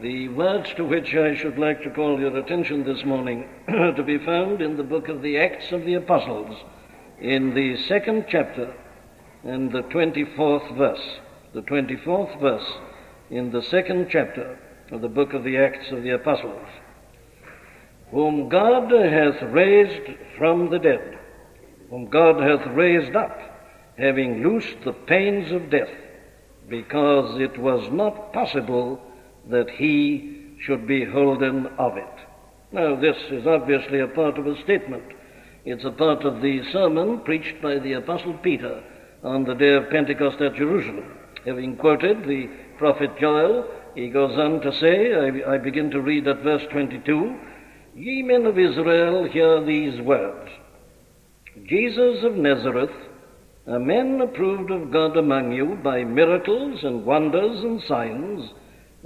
The words to which I should like to call your attention this morning are to be found in the book of the Acts of the Apostles, in the second chapter and the 24th verse. The 24th verse in the second chapter of the book of the Acts of the Apostles. Whom God hath raised from the dead, whom God hath raised up, having loosed the pains of death, because it was not possible that he should be holden of it. Now, this is obviously a part of a statement. It's a part of the sermon preached by the Apostle Peter on the day of Pentecost at Jerusalem. Having quoted the prophet Joel, he goes on to say, I, I begin to read at verse 22, Ye men of Israel, hear these words. Jesus of Nazareth, a man approved of God among you by miracles and wonders and signs,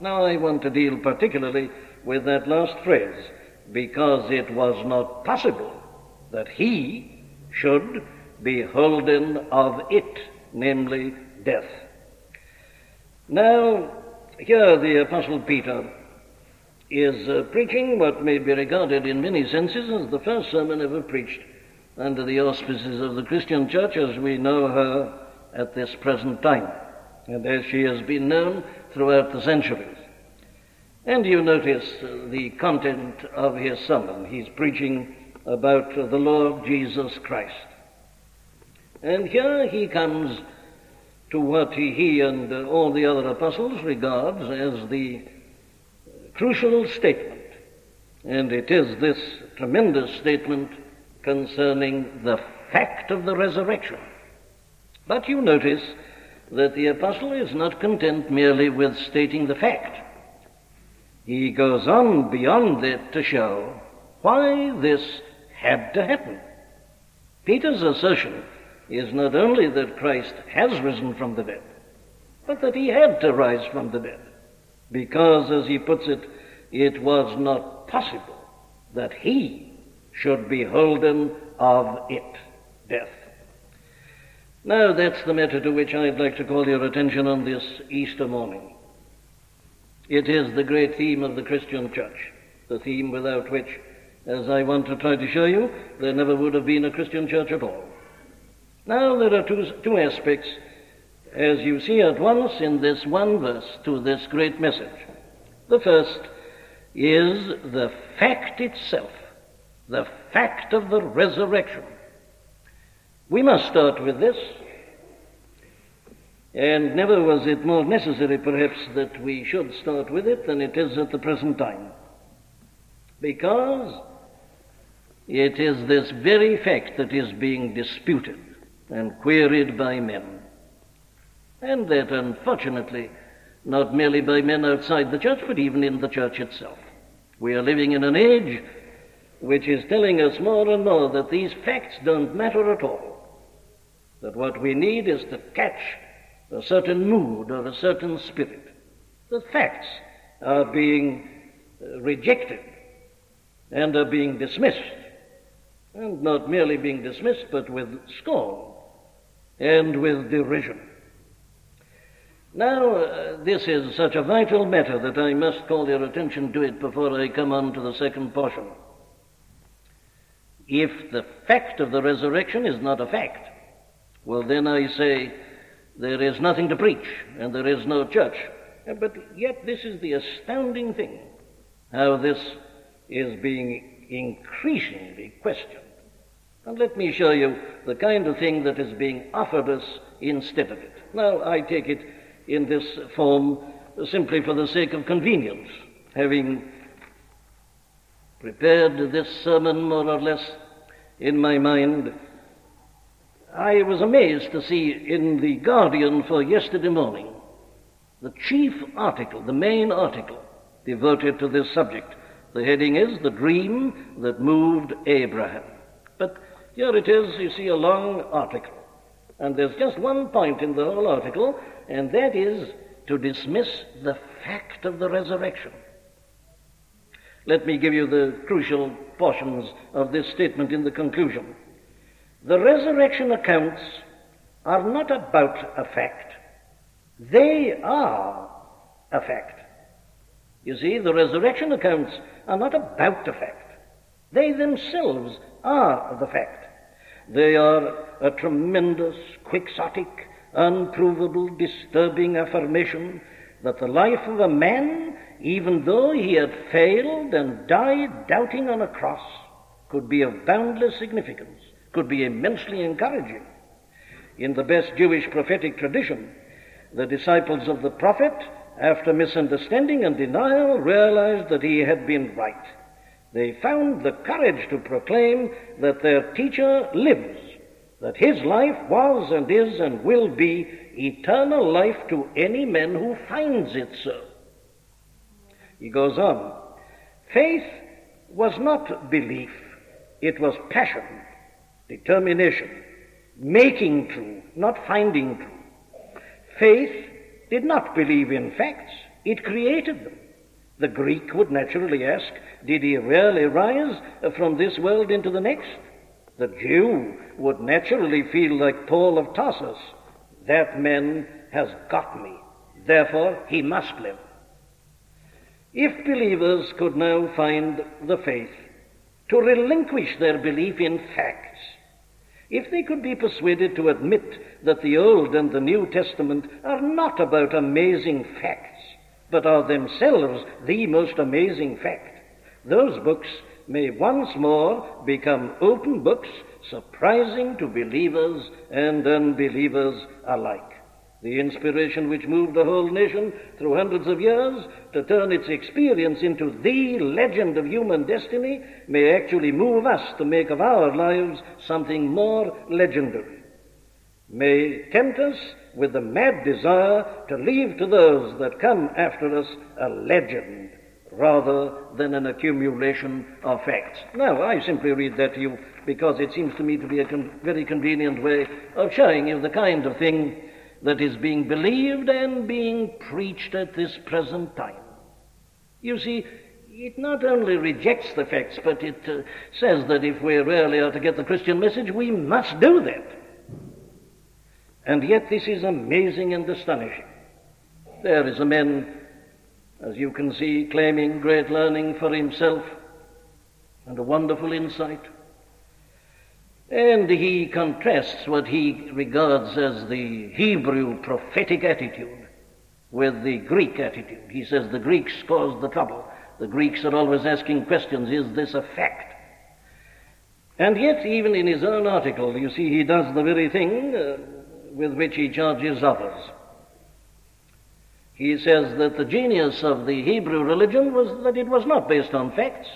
Now I want to deal particularly with that last phrase, because it was not possible that he should be holden of it, namely death. Now, here the Apostle Peter is uh, preaching what may be regarded in many senses as the first sermon ever preached under the auspices of the Christian Church as we know her at this present time, and as she has been known throughout the centuries. And you notice the content of his sermon. He's preaching about the Lord Jesus Christ. And here he comes to what he, and all the other apostles regards as the crucial statement. And it is this tremendous statement concerning the fact of the resurrection. But you notice that the apostle is not content merely with stating the fact. He goes on beyond that to show why this had to happen. Peter's assertion is not only that Christ has risen from the dead, but that he had to rise from the dead, because, as he puts it, it was not possible that he should be holden of it, death. Now, that's the matter to which I'd like to call your attention on this Easter morning. It is the great theme of the Christian church, the theme without which, as I want to try to show you, there never would have been a Christian church at all. Now, there are two, two aspects, as you see at once in this one verse, to this great message. The first is the fact itself, the fact of the resurrection. We must start with this. And never was it more necessary, perhaps, that we should start with it than it is at the present time. Because it is this very fact that is being disputed and queried by men. And that, unfortunately, not merely by men outside the church, but even in the church itself. We are living in an age which is telling us more and more that these facts don't matter at all. That what we need is to catch a certain mood or a certain spirit. The facts are being uh, rejected and are being dismissed. And not merely being dismissed, but with scorn and with derision. Now, uh, this is such a vital matter that I must call your attention to it before I come on to the second portion. If the fact of the resurrection is not a fact, well, then I say there is nothing to preach and there is no church. Uh, but yet, this is the astounding thing how this is being increasingly questioned. And let me show you the kind of thing that is being offered us instead of it. Now, I take it in this form simply for the sake of convenience, having prepared this sermon more or less in my mind. I was amazed to see in the Guardian for yesterday morning the chief article, the main article, devoted to this subject. The heading is The Dream That Moved Abraham. But here it is, you see, a long article. And there's just one point in the whole article, and that is to dismiss the fact of the resurrection. Let me give you the crucial portions of this statement in the conclusion. The resurrection accounts are not about a fact, they are a fact. You see, the resurrection accounts are not about a fact, they themselves are the fact. They are a tremendous, quixotic, unprovable, disturbing affirmation that the life of a man, even though he had failed and died doubting on a cross, could be of boundless significance, could be immensely encouraging. In the best Jewish prophetic tradition, the disciples of the prophet, after misunderstanding and denial, realized that he had been right. They found the courage to proclaim that their teacher lives, that his life was and is and will be eternal life to any man who finds it so. He goes on. Faith was not belief, it was passion, determination, making true, not finding true. Faith did not believe in facts, it created them. The Greek would naturally ask, did he really rise from this world into the next? The Jew would naturally feel like Paul of Tarsus. That man has got me. Therefore, he must live. If believers could now find the faith to relinquish their belief in facts, if they could be persuaded to admit that the Old and the New Testament are not about amazing facts, but are themselves the most amazing fact. Those books may once more become open books, surprising to believers and unbelievers alike. The inspiration which moved the whole nation through hundreds of years to turn its experience into the legend of human destiny may actually move us to make of our lives something more legendary. May tempt us with the mad desire to leave to those that come after us a legend rather than an accumulation of facts. Now, I simply read that to you because it seems to me to be a con- very convenient way of showing you the kind of thing that is being believed and being preached at this present time. You see, it not only rejects the facts, but it uh, says that if we really are to get the Christian message, we must do that. And yet this is amazing and astonishing. There is a man, as you can see, claiming great learning for himself and a wonderful insight. And he contrasts what he regards as the Hebrew prophetic attitude with the Greek attitude. He says the Greeks caused the trouble. The Greeks are always asking questions is this a fact? And yet, even in his own article, you see, he does the very thing. Uh, with which he charges others. He says that the genius of the Hebrew religion was that it was not based on facts,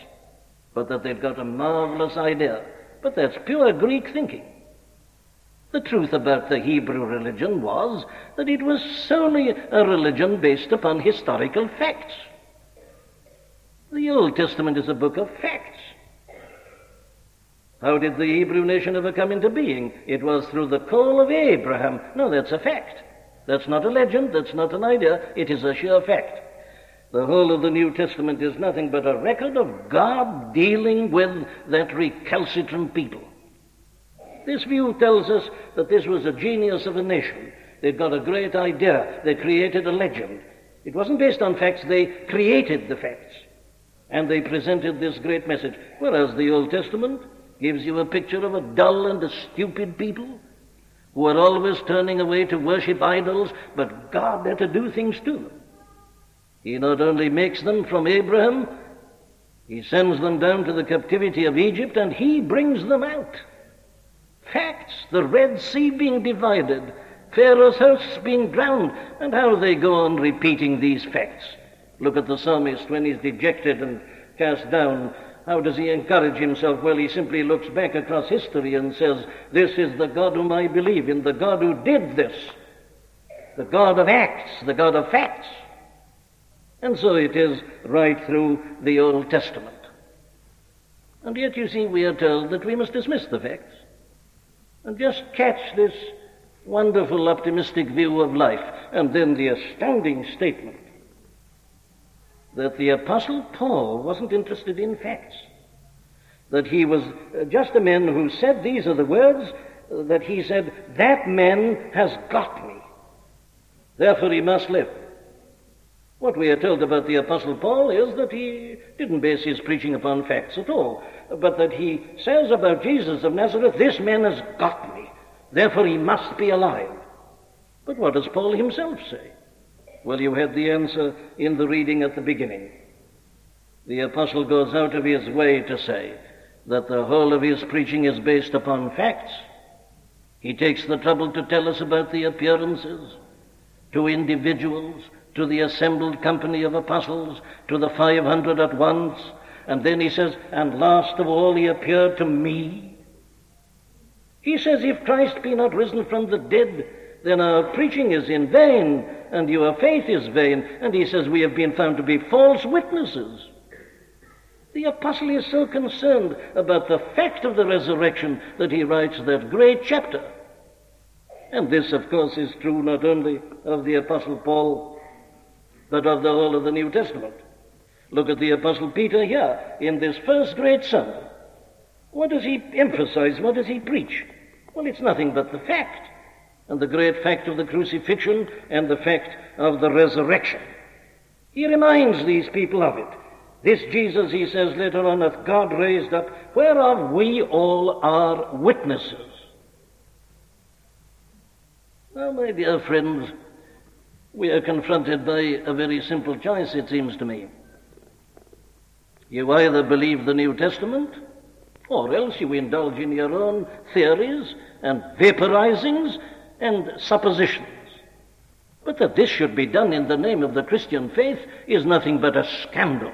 but that they'd got a marvelous idea. But that's pure Greek thinking. The truth about the Hebrew religion was that it was solely a religion based upon historical facts. The Old Testament is a book of facts. How did the Hebrew nation ever come into being? It was through the call of Abraham. No, that's a fact. That's not a legend, that's not an idea, it is a sure fact. The whole of the New Testament is nothing but a record of God dealing with that recalcitrant people. This view tells us that this was a genius of a nation. They'd got a great idea. They created a legend. It wasn't based on facts, they created the facts. And they presented this great message. Whereas the Old Testament gives you a picture of a dull and a stupid people who are always turning away to worship idols, but God had to do things to them. He not only makes them from Abraham, he sends them down to the captivity of Egypt and he brings them out. Facts, the Red Sea being divided, Pharaoh's hosts being drowned, and how they go on repeating these facts. Look at the psalmist when he's dejected and cast down how does he encourage himself? Well, he simply looks back across history and says, This is the God whom I believe in, the God who did this, the God of acts, the God of facts. And so it is right through the Old Testament. And yet, you see, we are told that we must dismiss the facts and just catch this wonderful optimistic view of life. And then the astounding statement that the Apostle Paul wasn't interested in facts. That he was just a man who said, these are the words, that he said, that man has got me. Therefore he must live. What we are told about the Apostle Paul is that he didn't base his preaching upon facts at all, but that he says about Jesus of Nazareth, this man has got me. Therefore he must be alive. But what does Paul himself say? Well, you had the answer in the reading at the beginning. The apostle goes out of his way to say that the whole of his preaching is based upon facts. He takes the trouble to tell us about the appearances to individuals, to the assembled company of apostles, to the 500 at once, and then he says, and last of all he appeared to me. He says, if Christ be not risen from the dead, then our preaching is in vain, and your faith is vain. And he says, we have been found to be false witnesses. The apostle is so concerned about the fact of the resurrection that he writes that great chapter. And this, of course, is true not only of the apostle Paul, but of the whole of the New Testament. Look at the apostle Peter here in this first great sermon. What does he emphasize? What does he preach? Well, it's nothing but the fact, and the great fact of the crucifixion and the fact of the resurrection. He reminds these people of it. This Jesus, he says later on, hath God raised up, whereof we all are witnesses. Now, my dear friends, we are confronted by a very simple choice, it seems to me. You either believe the New Testament or else you indulge in your own theories and vaporizings and suppositions. But that this should be done in the name of the Christian faith is nothing but a scandal.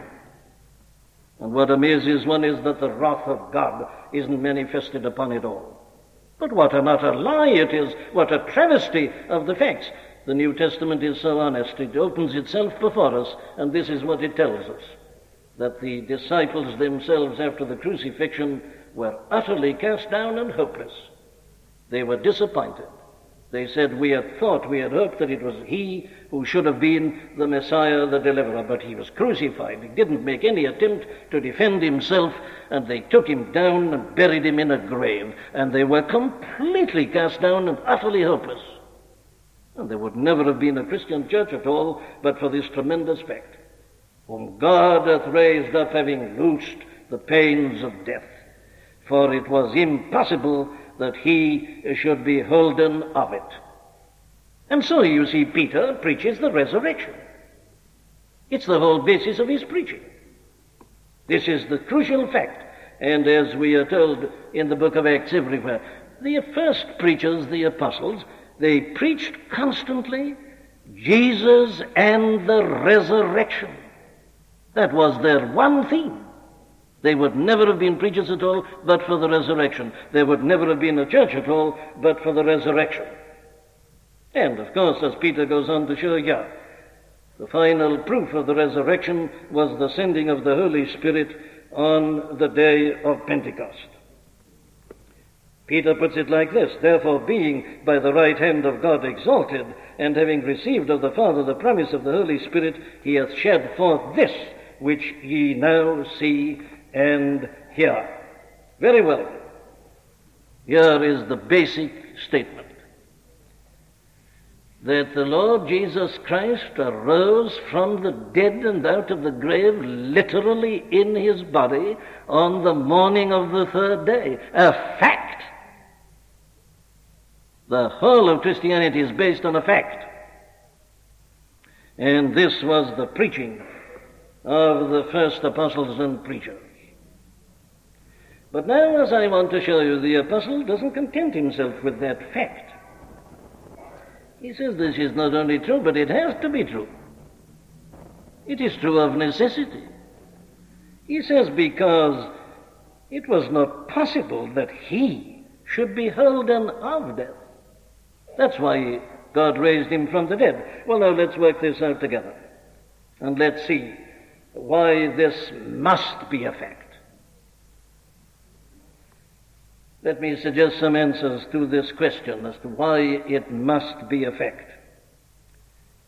And what amazes one is that the wrath of God isn't manifested upon it all. But what an utter lie it is, what a travesty of the facts. The New Testament is so honest, it opens itself before us, and this is what it tells us that the disciples themselves after the crucifixion were utterly cast down and hopeless. They were disappointed. They said, We had thought, we had hoped that it was he who should have been the Messiah, the deliverer, but he was crucified. He didn't make any attempt to defend himself, and they took him down and buried him in a grave, and they were completely cast down and utterly hopeless. And there would never have been a Christian church at all but for this tremendous fact whom God hath raised up, having loosed the pains of death. For it was impossible that he should be holden of it. And so you see, Peter preaches the resurrection. It's the whole basis of his preaching. This is the crucial fact. And as we are told in the book of Acts everywhere, the first preachers, the apostles, they preached constantly Jesus and the resurrection. That was their one theme. They would never have been preachers at all but for the resurrection. There would never have been a church at all but for the resurrection. And of course, as Peter goes on to show, yeah, the final proof of the resurrection was the sending of the Holy Spirit on the day of Pentecost. Peter puts it like this Therefore, being by the right hand of God exalted, and having received of the Father the promise of the Holy Spirit, he hath shed forth this which ye now see and hear. Very well. Here is the basic statement that the Lord Jesus Christ arose from the dead and out of the grave, literally in his body, on the morning of the third day. A fact. The whole of Christianity is based on a fact. And this was the preaching of the first apostles and preachers. But now, as I want to show you, the apostle doesn't content himself with that fact. He says this is not only true, but it has to be true. It is true of necessity. He says because it was not possible that he should be holden of death. That's why God raised him from the dead. Well, now let's work this out together. And let's see why this must be a fact. Let me suggest some answers to this question as to why it must be a fact.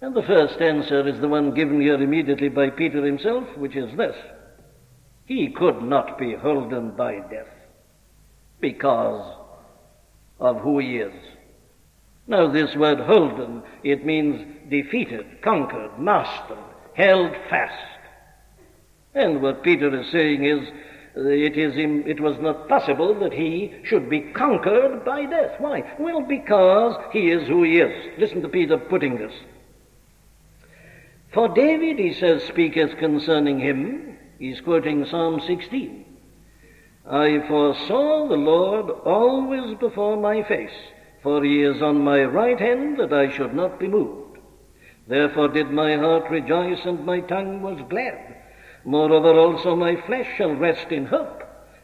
And the first answer is the one given here immediately by Peter himself, which is this. He could not be holden by death because of who he is. Now, this word holden, it means defeated, conquered, mastered, held fast. And what Peter is saying is, it, is it was not possible that he should be conquered by death. Why? Well, because he is who he is. Listen to Peter putting this. For David, he says, speaketh concerning him, he's quoting Psalm 16. I foresaw the Lord always before my face, for he is on my right hand that I should not be moved. Therefore did my heart rejoice and my tongue was glad. Moreover also my flesh shall rest in hope,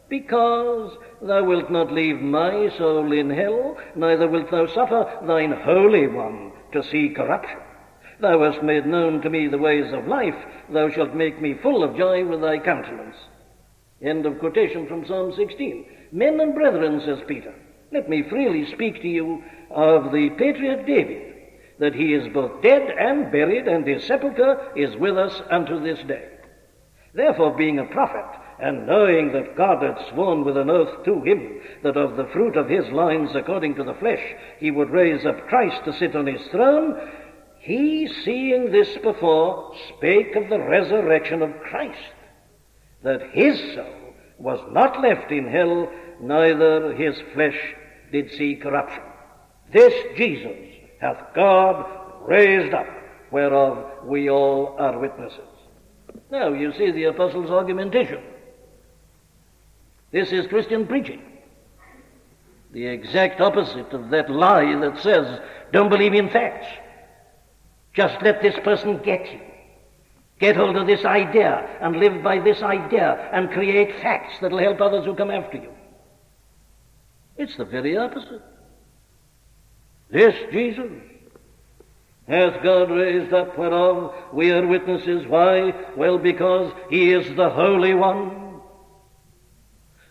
because thou wilt not leave my soul in hell, neither wilt thou suffer thine Holy One to see corruption. Thou hast made known to me the ways of life, thou shalt make me full of joy with thy countenance. End of quotation from Psalm 16. Men and brethren, says Peter, let me freely speak to you of the patriarch David, that he is both dead and buried, and his sepulchre is with us unto this day. Therefore, being a prophet, and knowing that God had sworn with an oath to him that of the fruit of his loins, according to the flesh, he would raise up Christ to sit on his throne, he, seeing this before, spake of the resurrection of Christ that his soul was not left in hell, neither his flesh did see corruption. This Jesus hath God raised up, whereof we all are witnesses. Now you see the apostle's argumentation. This is Christian preaching. The exact opposite of that lie that says, don't believe in facts. Just let this person get you. Get hold of this idea and live by this idea and create facts that will help others who come after you. It's the very opposite. This Jesus hath God raised up whereof we are witnesses. Why? Well, because he is the Holy One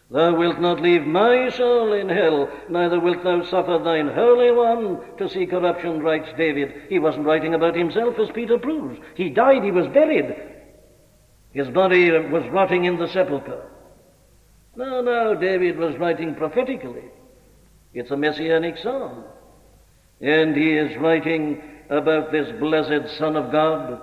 Thou wilt not leave my soul in hell, neither wilt thou suffer thine Holy One to see corruption, writes David. He wasn't writing about himself, as Peter proves. He died, he was buried. His body was rotting in the sepulchre. No, no, David was writing prophetically. It's a messianic psalm. And he is writing about this blessed Son of God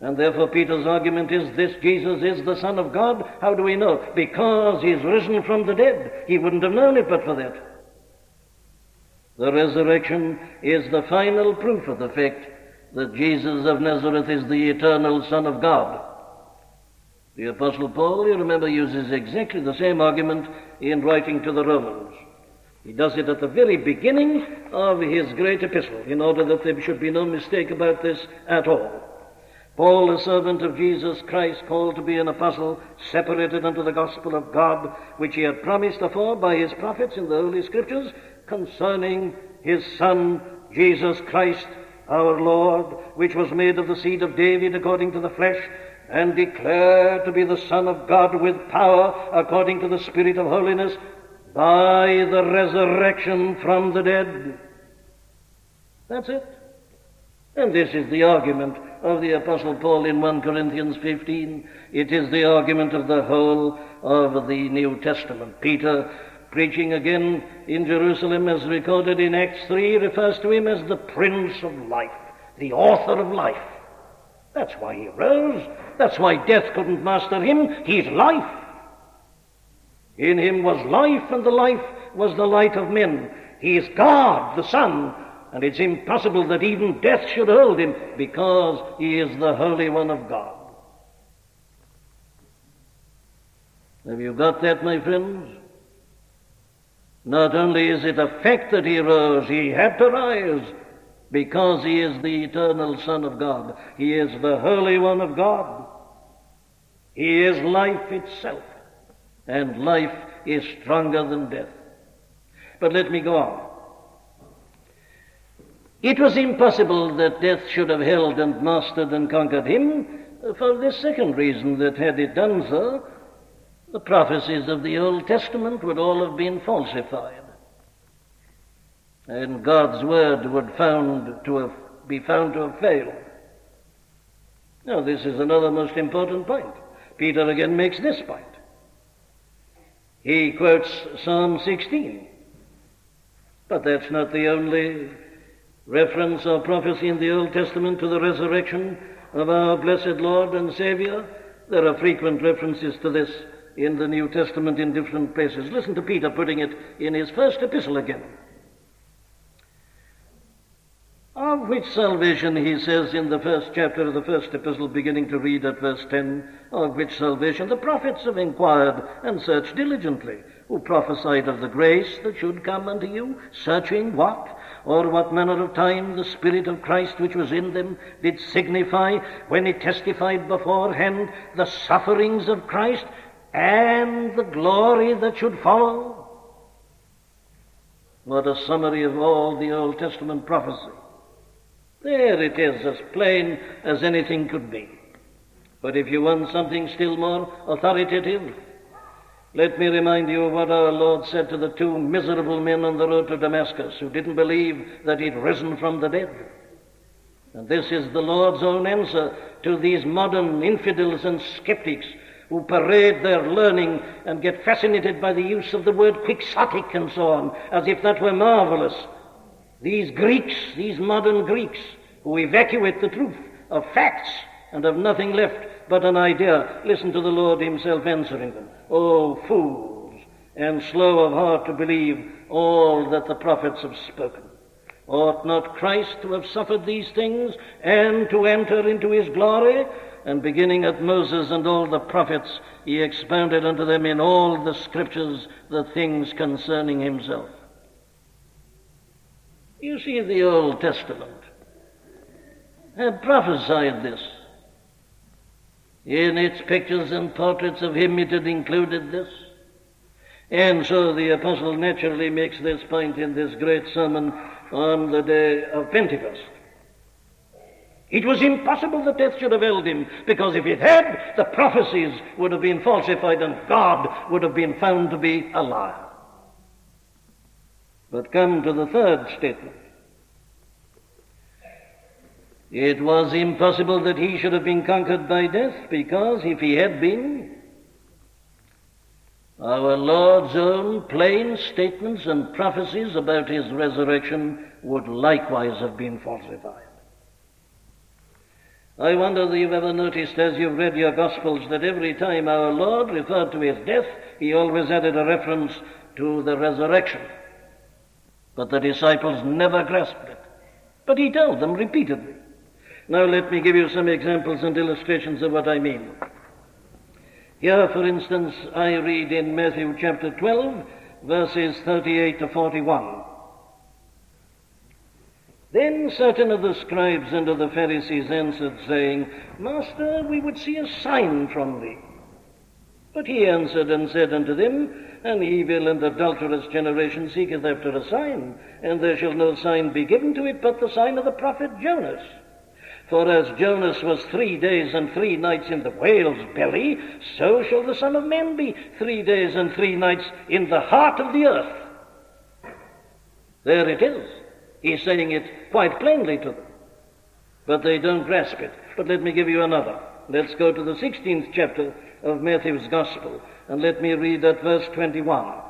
and therefore Peter's argument is this Jesus is the Son of God. How do we know? Because he's risen from the dead. He wouldn't have known it but for that. The resurrection is the final proof of the fact that Jesus of Nazareth is the eternal Son of God. The Apostle Paul, you remember, uses exactly the same argument in writing to the Romans. He does it at the very beginning of his great epistle in order that there should be no mistake about this at all. Paul, a servant of Jesus Christ, called to be an apostle, separated unto the gospel of God, which he had promised afore by his prophets in the Holy Scriptures, concerning his Son, Jesus Christ, our Lord, which was made of the seed of David according to the flesh, and declared to be the Son of God with power according to the Spirit of holiness, by the resurrection from the dead. That's it. And this is the argument of the Apostle Paul in 1 Corinthians 15. It is the argument of the whole of the New Testament. Peter, preaching again in Jerusalem as recorded in Acts 3, refers to him as the Prince of Life, the author of life. That's why he rose. That's why death couldn't master him. He's life. In him was life, and the life was the light of men. He is God, the Son, and it's impossible that even death should hold him because he is the Holy One of God. Have you got that, my friends? Not only is it a fact that he rose, he had to rise because he is the eternal Son of God. He is the Holy One of God. He is life itself, and life is stronger than death. But let me go on. It was impossible that death should have held and mastered and conquered him for this second reason that had it done so, the prophecies of the Old Testament would all have been falsified. And God's word would found to have, be found to have failed. Now, this is another most important point. Peter again makes this point. He quotes Psalm 16. But that's not the only reference or prophecy in the Old Testament to the resurrection of our blessed Lord and Savior. There are frequent references to this in the New Testament in different places. Listen to Peter putting it in his first epistle again. Of which salvation, he says in the first chapter of the first epistle, beginning to read at verse 10, of which salvation the prophets have inquired and searched diligently, who prophesied of the grace that should come unto you, searching what? Or what manner of time the Spirit of Christ which was in them did signify when he testified beforehand the sufferings of Christ and the glory that should follow? What a summary of all the Old Testament prophecy. There it is, as plain as anything could be. But if you want something still more authoritative, let me remind you of what our Lord said to the two miserable men on the road to Damascus who didn't believe that He'd risen from the dead. And this is the Lord's own answer to these modern infidels and skeptics who parade their learning and get fascinated by the use of the word quixotic and so on, as if that were marvelous. These Greeks, these modern Greeks, who evacuate the truth of facts and have nothing left but an idea, listen to the Lord Himself answering them. Oh, fools, and slow of heart to believe all that the prophets have spoken. Ought not Christ to have suffered these things and to enter into His glory? And beginning at Moses and all the prophets, He expounded unto them in all the scriptures the things concerning Himself. You see, the Old Testament had prophesied this. In its pictures and portraits of him, it had included this. And so the apostle naturally makes this point in this great sermon on the day of Pentecost. It was impossible that death should have held him, because if it had, the prophecies would have been falsified and God would have been found to be a liar. But come to the third statement. It was impossible that he should have been conquered by death, because if he had been, our Lord's own plain statements and prophecies about his resurrection would likewise have been falsified. I wonder if you've ever noticed as you've read your Gospels that every time our Lord referred to his death, he always added a reference to the resurrection. But the disciples never grasped it. But he told them repeatedly. Now let me give you some examples and illustrations of what I mean. Here, for instance, I read in Matthew chapter 12, verses 38 to 41. Then certain of the scribes and of the Pharisees answered, saying, Master, we would see a sign from thee. But he answered and said unto them, An evil and adulterous generation seeketh after a sign, and there shall no sign be given to it but the sign of the prophet Jonas. For as Jonas was three days and three nights in the whale's belly, so shall the Son of Man be three days and three nights in the heart of the earth. There it is. He's saying it quite plainly to them. But they don't grasp it. But let me give you another. Let's go to the 16th chapter of Matthew's Gospel, and let me read at verse 21.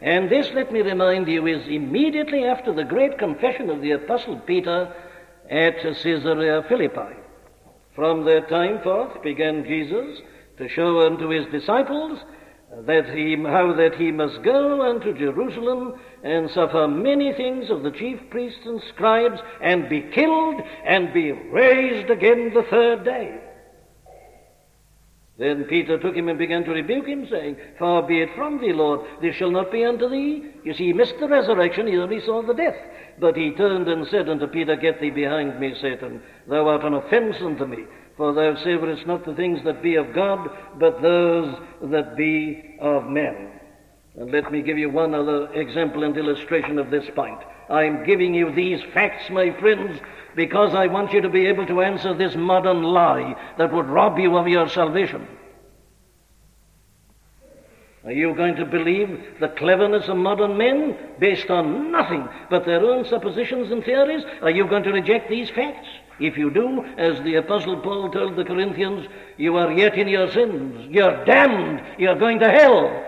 And this, let me remind you, is immediately after the great confession of the Apostle Peter at Caesarea Philippi. From that time forth began Jesus to show unto his disciples that he, how that he must go unto Jerusalem and suffer many things of the chief priests and scribes, and be killed, and be raised again the third day. Then Peter took him and began to rebuke him, saying, Far be it from thee, Lord, this shall not be unto thee. You see, he missed the resurrection, he only saw the death. But he turned and said unto Peter, Get thee behind me, Satan. Thou art an offence unto me, for thou savorest not the things that be of God, but those that be of men. And let me give you one other example and illustration of this point. I'm giving you these facts, my friends, because I want you to be able to answer this modern lie that would rob you of your salvation. Are you going to believe the cleverness of modern men based on nothing but their own suppositions and theories? Are you going to reject these facts? If you do, as the Apostle Paul told the Corinthians, you are yet in your sins. You're damned. You're going to hell.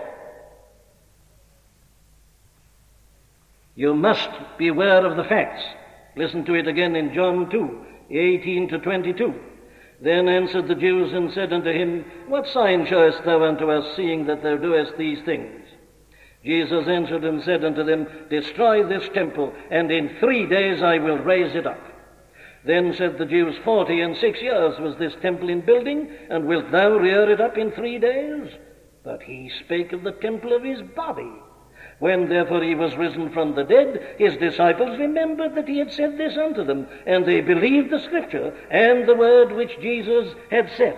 You must beware of the facts. Listen to it again in John 2, 18 to 22. Then answered the Jews and said unto him, What sign showest thou unto us, seeing that thou doest these things? Jesus answered and said unto them, Destroy this temple, and in three days I will raise it up. Then said the Jews, Forty and six years was this temple in building, and wilt thou rear it up in three days? But he spake of the temple of his body. When therefore he was risen from the dead, his disciples remembered that he had said this unto them, and they believed the scripture and the word which Jesus had said.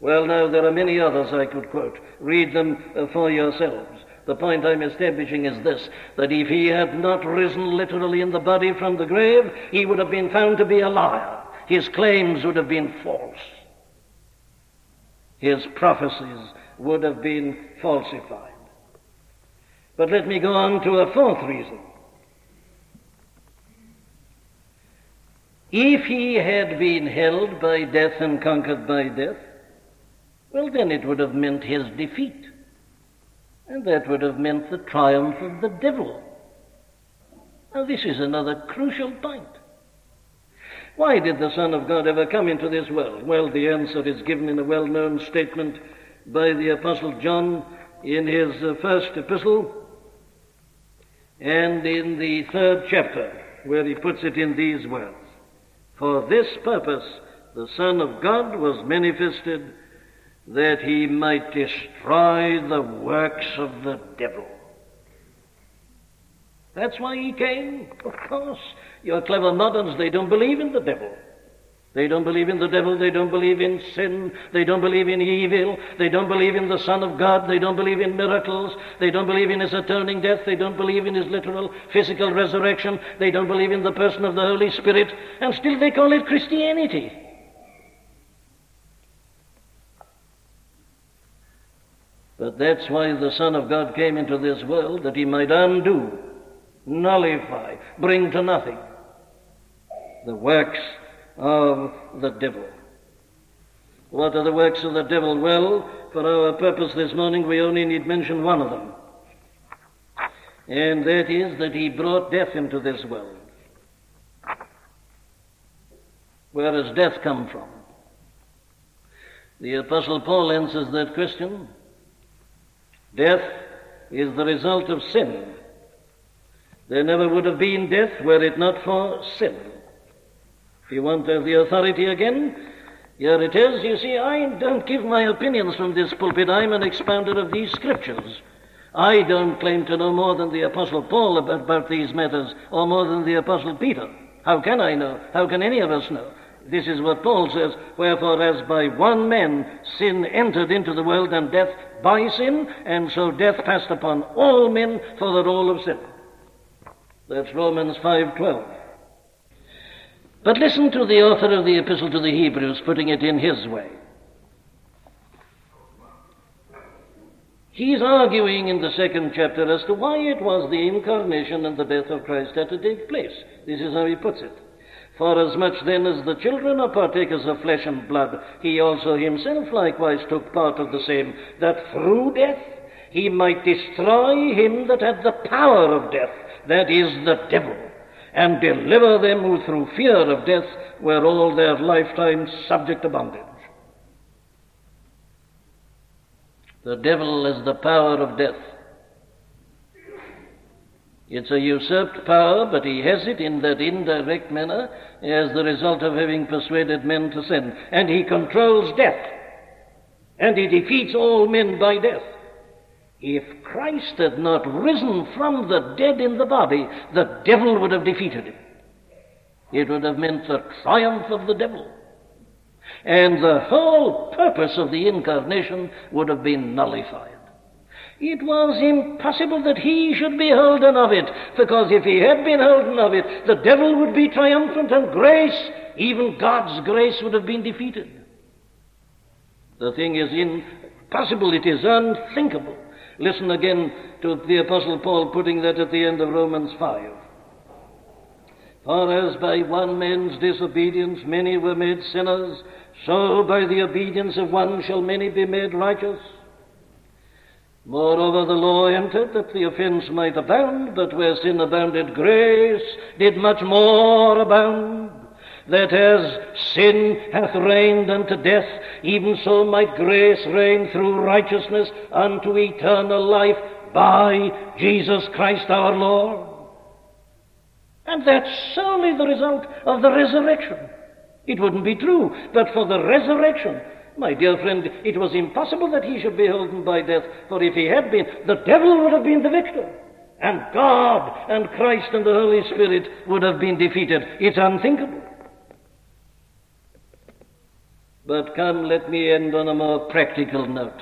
Well, now, there are many others I could quote. Read them uh, for yourselves. The point I'm establishing is this that if he had not risen literally in the body from the grave, he would have been found to be a liar. His claims would have been false. His prophecies would have been falsified. But let me go on to a fourth reason. If he had been held by death and conquered by death, well, then it would have meant his defeat. And that would have meant the triumph of the devil. Now, this is another crucial point. Why did the Son of God ever come into this world? Well, the answer is given in a well known statement by the Apostle John in his uh, first epistle, and in the third chapter, where he puts it in these words For this purpose the Son of God was manifested, that he might destroy the works of the devil. That's why he came, of course. Your clever moderns, they don't believe in the devil. They don't believe in the devil. They don't believe in sin. They don't believe in evil. They don't believe in the Son of God. They don't believe in miracles. They don't believe in His atoning death. They don't believe in His literal physical resurrection. They don't believe in the person of the Holy Spirit. And still they call it Christianity. But that's why the Son of God came into this world, that He might undo, nullify, bring to nothing the works of the devil. What are the works of the devil? Well, for our purpose this morning, we only need mention one of them. And that is that he brought death into this world. Where does death come from? The Apostle Paul answers that question. Death is the result of sin. There never would have been death were it not for sin. If you want the authority again, here it is. You see, I don't give my opinions from this pulpit. I'm an expounder of these scriptures. I don't claim to know more than the Apostle Paul about, about these matters, or more than the Apostle Peter. How can I know? How can any of us know? This is what Paul says, wherefore as by one man sin entered into the world and death by sin, and so death passed upon all men for the all of sin. That's Romans 5:12. But listen to the author of the Epistle to the Hebrews putting it in his way. He's arguing in the second chapter as to why it was the incarnation and the death of Christ had to take place. This is how he puts it. For as much then as the children are partakers of flesh and blood, he also himself likewise took part of the same, that through death he might destroy him that had the power of death, that is, the devil and deliver them who through fear of death were all their lifetime subject to bondage. The devil is the power of death. It's a usurped power, but he has it in that indirect manner as the result of having persuaded men to sin. And he controls death. And he defeats all men by death. If Christ had not risen from the dead in the body, the devil would have defeated him. It would have meant the triumph of the devil. And the whole purpose of the incarnation would have been nullified. It was impossible that he should be holden of it, because if he had been holden of it, the devil would be triumphant and grace, even God's grace, would have been defeated. The thing is impossible, it is unthinkable. Listen again to the Apostle Paul putting that at the end of Romans 5. For as by one man's disobedience many were made sinners, so by the obedience of one shall many be made righteous. Moreover, the law entered that the offense might abound, but where sin abounded, grace did much more abound. That as sin hath reigned unto death, even so might grace reign through righteousness unto eternal life by Jesus Christ our Lord. And that's solely the result of the resurrection. It wouldn't be true but for the resurrection. My dear friend, it was impossible that he should be holden by death, for if he had been, the devil would have been the victor. And God and Christ and the Holy Spirit would have been defeated. It's unthinkable. But come, let me end on a more practical note.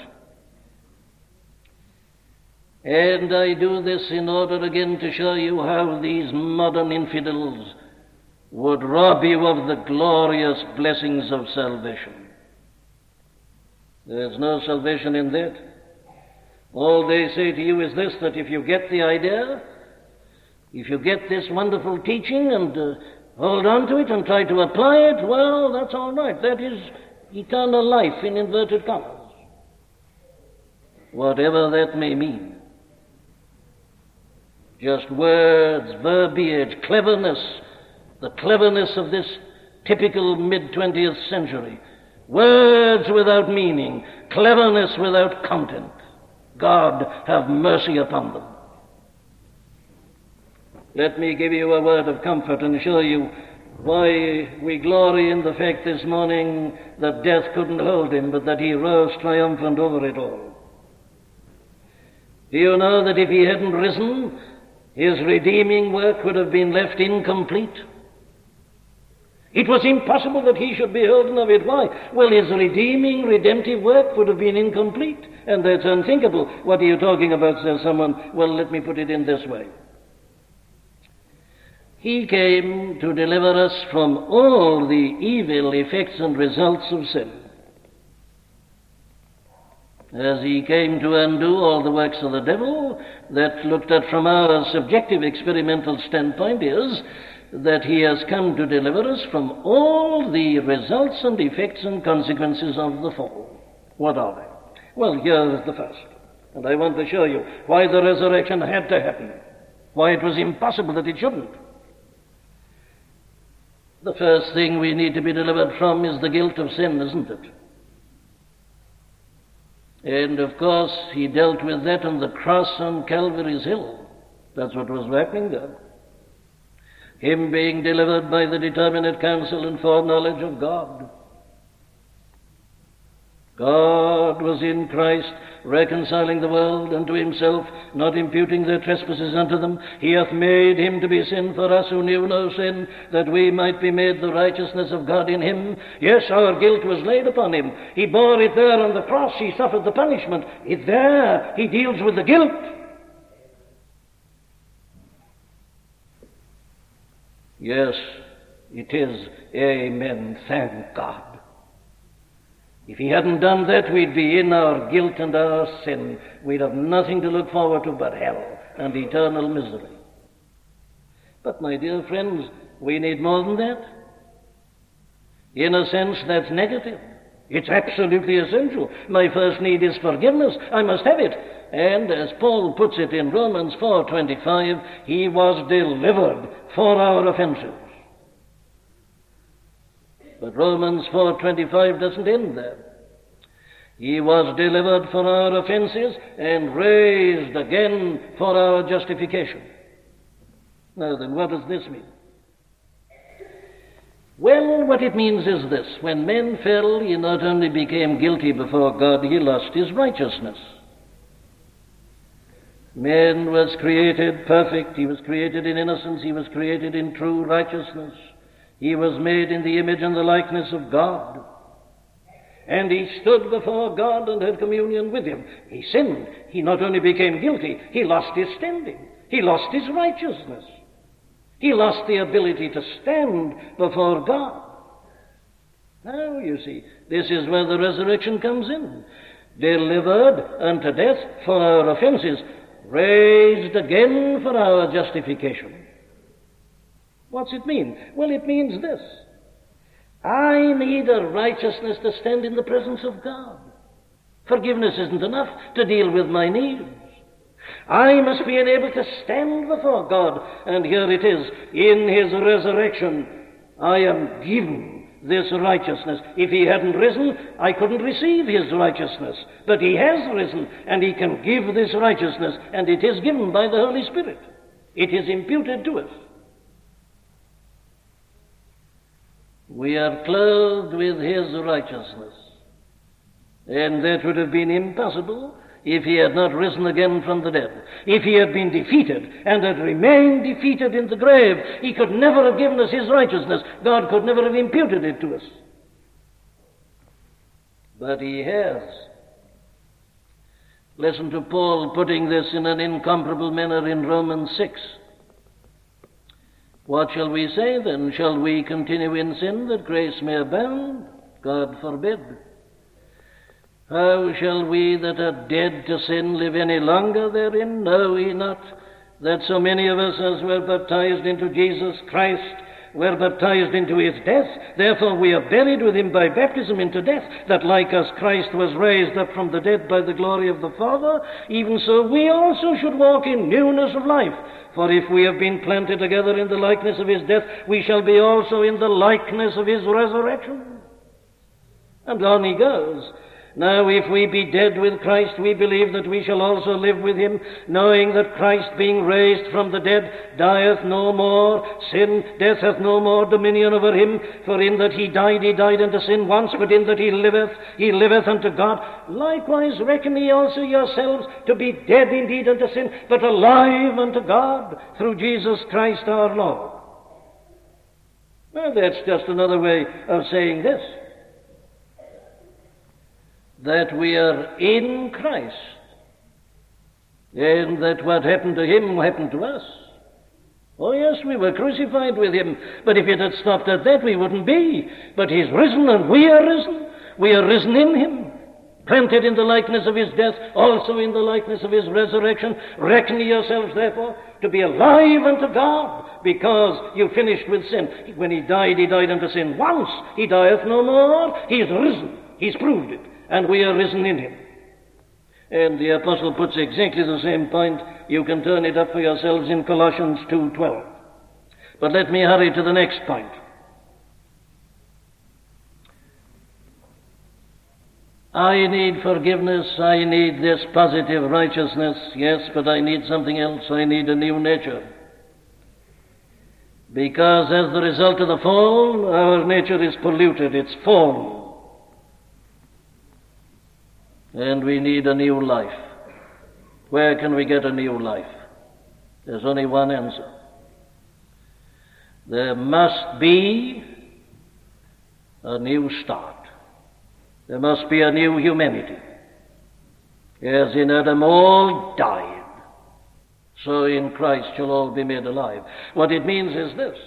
And I do this in order again to show you how these modern infidels would rob you of the glorious blessings of salvation. There's no salvation in that. All they say to you is this that if you get the idea, if you get this wonderful teaching and uh, hold on to it and try to apply it, well, that's all right. That is eternal life in inverted commas. Whatever that may mean. Just words, verbiage, cleverness, the cleverness of this typical mid 20th century. Words without meaning, cleverness without content. God have mercy upon them. Let me give you a word of comfort and show you why we glory in the fact this morning that death couldn't hold him, but that he rose triumphant over it all. Do you know that if he hadn't risen, his redeeming work would have been left incomplete. It was impossible that he should be holden of it. Why? Well, his redeeming, redemptive work would have been incomplete. And that's unthinkable. What are you talking about, says someone? Well, let me put it in this way. He came to deliver us from all the evil effects and results of sin as he came to undo all the works of the devil, that looked at from our subjective experimental standpoint is that he has come to deliver us from all the results and effects and consequences of the fall. What are they? Well, here is the first. And I want to show you why the resurrection had to happen, why it was impossible that it shouldn't. The first thing we need to be delivered from is the guilt of sin, isn't it? And of course, he dealt with that on the cross on Calvary's Hill. That's what was happening there. Him being delivered by the determinate counsel and foreknowledge of God. God was in Christ, reconciling the world unto himself, not imputing their trespasses unto them. He hath made him to be sin for us who knew no sin, that we might be made the righteousness of God in him. Yes, our guilt was laid upon him. He bore it there on the cross. He suffered the punishment. It there. He deals with the guilt. Yes, it is. Amen. Thank God. If he hadn't done that, we'd be in our guilt and our sin. We'd have nothing to look forward to but hell and eternal misery. But, my dear friends, we need more than that. In a sense, that's negative. It's absolutely essential. My first need is forgiveness. I must have it. And as Paul puts it in Romans 4:25, he was delivered for our offenses. But Romans 4:25 doesn't end there. He was delivered for our offenses and raised again for our justification. Now then, what does this mean? Well, what it means is this. When man fell, he not only became guilty before God, he lost his righteousness. Man was created perfect. He was created in innocence. He was created in true righteousness. He was made in the image and the likeness of God. and he stood before God and had communion with him. He sinned. He not only became guilty, he lost his standing. He lost his righteousness. He lost the ability to stand before God. Now, you see, this is where the resurrection comes in. Delivered unto death for our offenses, raised again for our justification. What's it mean? Well, it means this. I need a righteousness to stand in the presence of God. Forgiveness isn't enough to deal with my needs. I must be enabled to stand before God, and here it is. In His resurrection, I am given this righteousness. If He hadn't risen, I couldn't receive His righteousness. But He has risen, and He can give this righteousness, and it is given by the Holy Spirit. It is imputed to us. We are clothed with His righteousness. And that would have been impossible if He had not risen again from the dead. If He had been defeated and had remained defeated in the grave, He could never have given us His righteousness. God could never have imputed it to us. But He has. Listen to Paul putting this in an incomparable manner in Romans 6. What shall we say then? Shall we continue in sin that grace may abound? God forbid. How shall we that are dead to sin live any longer therein? Know ye not that so many of us as were baptized into Jesus Christ were baptized into his death? Therefore we are buried with him by baptism into death, that like as Christ was raised up from the dead by the glory of the Father, even so we also should walk in newness of life. For if we have been planted together in the likeness of his death, we shall be also in the likeness of his resurrection. And on he goes. Now, if we be dead with Christ, we believe that we shall also live with him, knowing that Christ, being raised from the dead, dieth no more. Sin, death hath no more dominion over him. For in that he died, he died unto sin once, but in that he liveth, he liveth unto God. Likewise reckon ye also yourselves to be dead indeed unto sin, but alive unto God through Jesus Christ our Lord. Well, that's just another way of saying this that we are in Christ and that what happened to him happened to us. Oh, yes, we were crucified with him, but if it had stopped at that, we wouldn't be. But he's risen and we are risen. We are risen in him, planted in the likeness of his death, also in the likeness of his resurrection. Reckon yourselves, therefore, to be alive unto God, because you finished with sin. When he died, he died unto sin once. He dieth no more. He's risen. He's proved it and we are risen in him. And the apostle puts exactly the same point. You can turn it up for yourselves in Colossians 2:12. But let me hurry to the next point. I need forgiveness. I need this positive righteousness. Yes, but I need something else. I need a new nature. Because as the result of the fall, our nature is polluted. It's fallen and we need a new life. Where can we get a new life? There's only one answer. There must be a new start. There must be a new humanity. As in Adam all died, so in Christ shall all be made alive. What it means is this.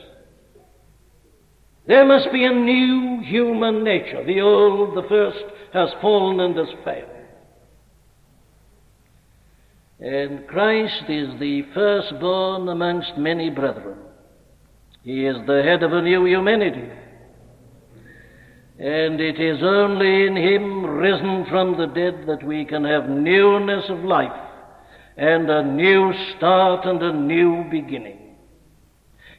There must be a new human nature. The old, the first, has fallen and has failed. And Christ is the firstborn amongst many brethren. He is the head of a new humanity. And it is only in Him risen from the dead that we can have newness of life and a new start and a new beginning.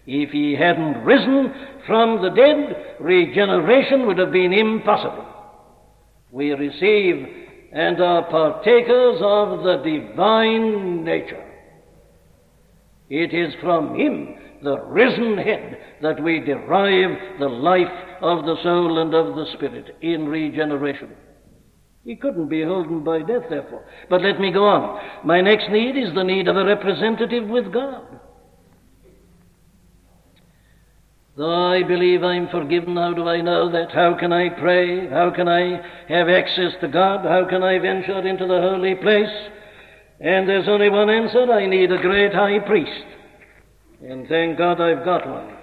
If He hadn't risen from the dead, regeneration would have been impossible. We receive and are partakers of the divine nature. It is from Him, the risen head, that we derive the life of the soul and of the spirit in regeneration. He couldn't be holden by death, therefore. But let me go on. My next need is the need of a representative with God. Though I believe I'm forgiven, how do I know that? How can I pray? How can I have access to God? How can I venture into the holy place? And there's only one answer I need a great high priest. And thank God I've got one.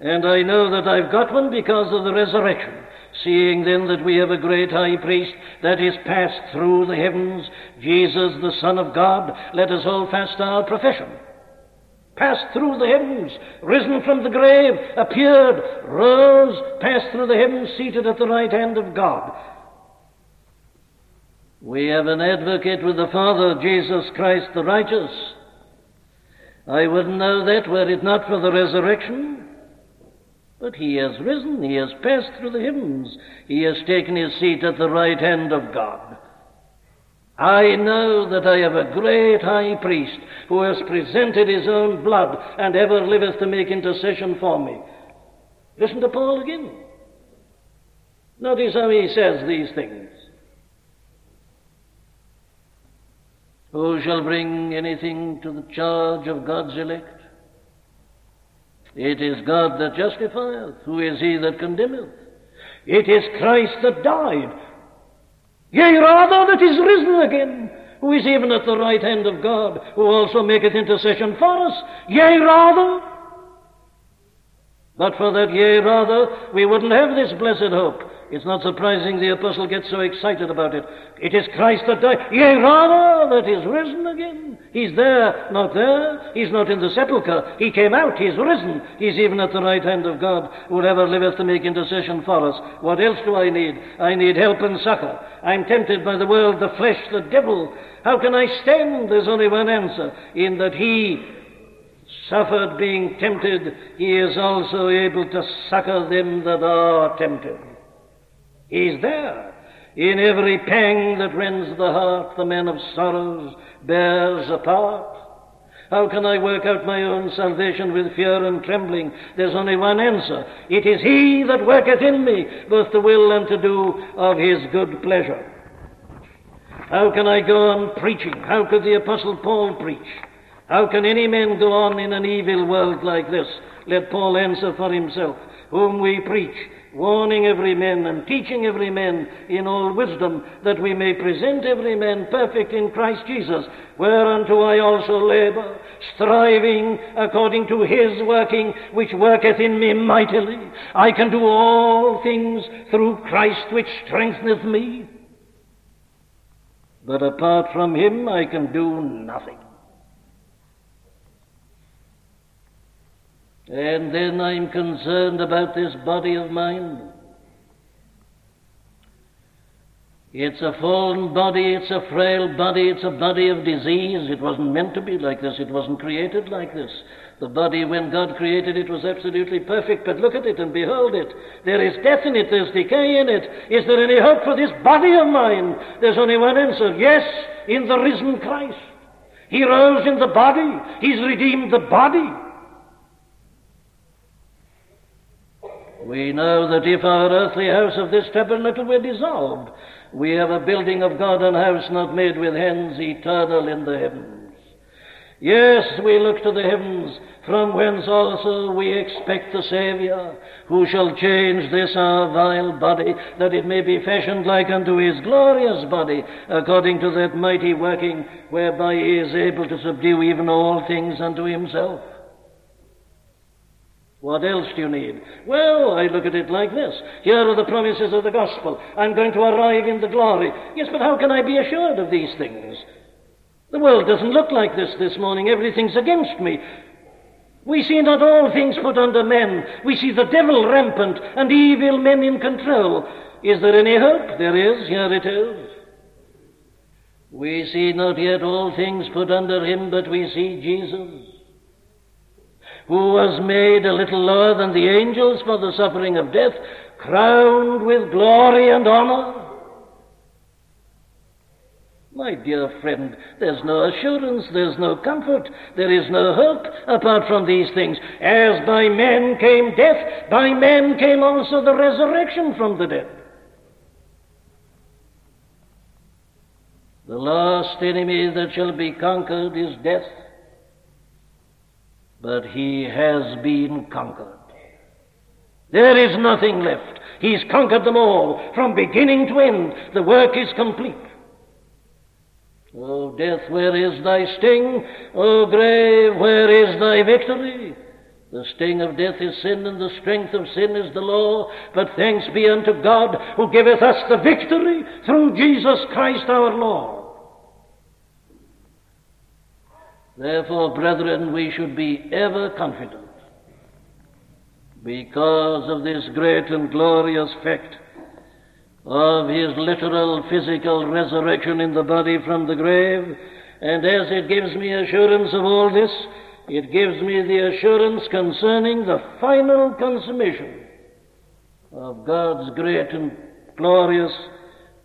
And I know that I've got one because of the resurrection. Seeing then that we have a great high priest that is passed through the heavens, Jesus the Son of God, let us hold fast our profession passed through the heavens, risen from the grave, appeared, rose, passed through the heavens, seated at the right hand of God. We have an advocate with the Father, Jesus Christ the righteous. I wouldn't know that were it not for the resurrection. But he has risen, he has passed through the heavens, he has taken his seat at the right hand of God. I know that I have a great high priest who has presented his own blood and ever liveth to make intercession for me. Listen to Paul again. Notice how he says these things. Who shall bring anything to the charge of God's elect? It is God that justifieth. Who is he that condemneth? It is Christ that died Yea, rather that is risen again, who is even at the right hand of God, who also maketh intercession for us. Yea, rather. But for that yea, rather, we wouldn't have this blessed hope. It's not surprising the apostle gets so excited about it. It is Christ that died. Yea, rather, that is risen again. He's there, not there. He's not in the sepulchre. He came out. He's risen. He's even at the right hand of God, who ever liveth to make intercession for us. What else do I need? I need help and succor. I'm tempted by the world, the flesh, the devil. How can I stand? There's only one answer, in that He suffered being tempted, He is also able to succor them that are tempted. He's there. In every pang that rends the heart, the man of sorrows bears a part. How can I work out my own salvation with fear and trembling? There's only one answer. It is He that worketh in me, both to will and to do of His good pleasure. How can I go on preaching? How could the Apostle Paul preach? How can any man go on in an evil world like this? Let Paul answer for himself. Whom we preach, warning every man and teaching every man in all wisdom, that we may present every man perfect in Christ Jesus, whereunto I also labor, striving according to his working, which worketh in me mightily. I can do all things through Christ which strengtheneth me. But apart from him I can do nothing. And then I'm concerned about this body of mine. It's a fallen body, it's a frail body, it's a body of disease. It wasn't meant to be like this, it wasn't created like this. The body, when God created it, was absolutely perfect, but look at it and behold it. There is death in it, there's decay in it. Is there any hope for this body of mine? There's only one answer yes, in the risen Christ. He rose in the body, He's redeemed the body. We know that if our earthly house of this tabernacle were dissolved, we have a building of God, and house not made with hands, eternal in the heavens. Yes, we look to the heavens, from whence also we expect the Saviour, who shall change this our vile body, that it may be fashioned like unto his glorious body, according to that mighty working whereby he is able to subdue even all things unto himself. What else do you need? Well, I look at it like this. Here are the promises of the gospel. I'm going to arrive in the glory. Yes, but how can I be assured of these things? The world doesn't look like this this morning. Everything's against me. We see not all things put under men. We see the devil rampant and evil men in control. Is there any hope? There is. Here it is. We see not yet all things put under him, but we see Jesus who was made a little lower than the angels for the suffering of death, crowned with glory and honor. My dear friend, there's no assurance, there's no comfort, there is no hope apart from these things. As by men came death, by men came also the resurrection from the dead. The last enemy that shall be conquered is death but he has been conquered. There is nothing left. He's conquered them all. From beginning to end, the work is complete. O oh, death, where is thy sting? O oh, grave, where is thy victory? The sting of death is sin, and the strength of sin is the law. But thanks be unto God, who giveth us the victory through Jesus Christ our Lord. Therefore, brethren, we should be ever confident, because of this great and glorious fact of his literal physical resurrection in the body from the grave, and as it gives me assurance of all this, it gives me the assurance concerning the final consummation of God's great and glorious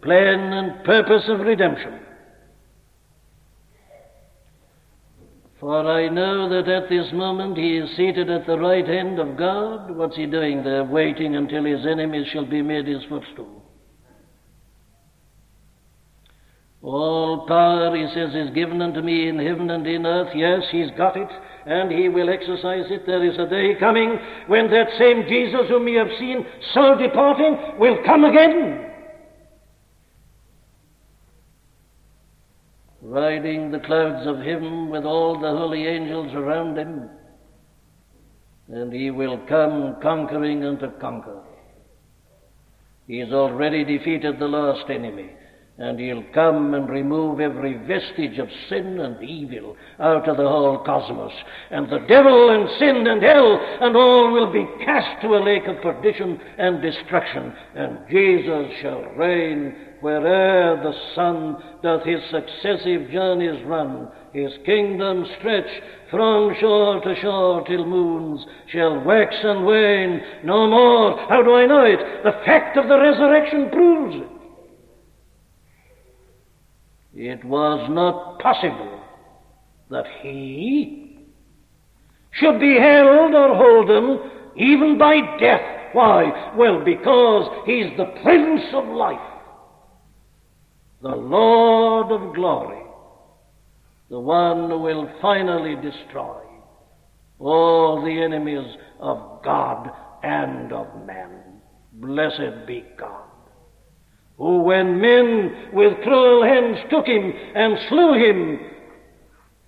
plan and purpose of redemption. For I know that at this moment he is seated at the right hand of God. What's he doing there? Waiting until his enemies shall be made his footstool. All power, he says, is given unto me in heaven and in earth. Yes, he's got it, and he will exercise it. There is a day coming when that same Jesus whom we have seen so departing will come again. Riding the clouds of heaven with all the holy angels around him. And he will come conquering and to conquer. He has already defeated the last enemy and he'll come and remove every vestige of sin and evil out of the whole cosmos. And the devil and sin and hell and all will be cast to a lake of perdition and destruction. And Jesus shall reign where'er the sun doth his successive journeys run. His kingdom stretch from shore to shore till moons shall wax and wane no more. How do I know it? The fact of the resurrection proves it. It was not possible that he should be held or holden even by death. Why? Well, because he's the Prince of life, the Lord of glory, the one who will finally destroy all the enemies of God and of man. Blessed be God who, when men with cruel hands took him and slew him,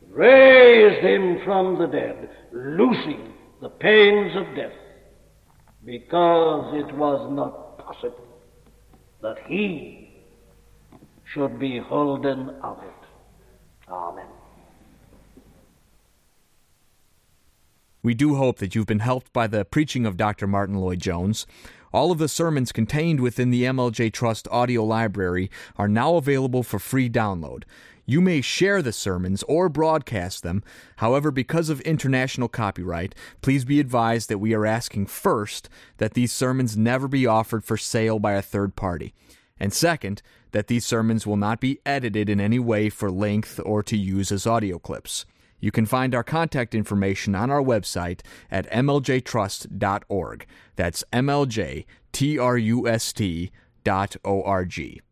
raised him from the dead, loosing the pains of death, because it was not possible that he should be holden of it. Amen. We do hope that you've been helped by the preaching of Dr. Martyn Lloyd-Jones. All of the sermons contained within the MLJ Trust audio library are now available for free download. You may share the sermons or broadcast them. However, because of international copyright, please be advised that we are asking first that these sermons never be offered for sale by a third party. And second, that these sermons will not be edited in any way for length or to use as audio clips. You can find our contact information on our website at mljtrust.org. That's mljtrust dot org.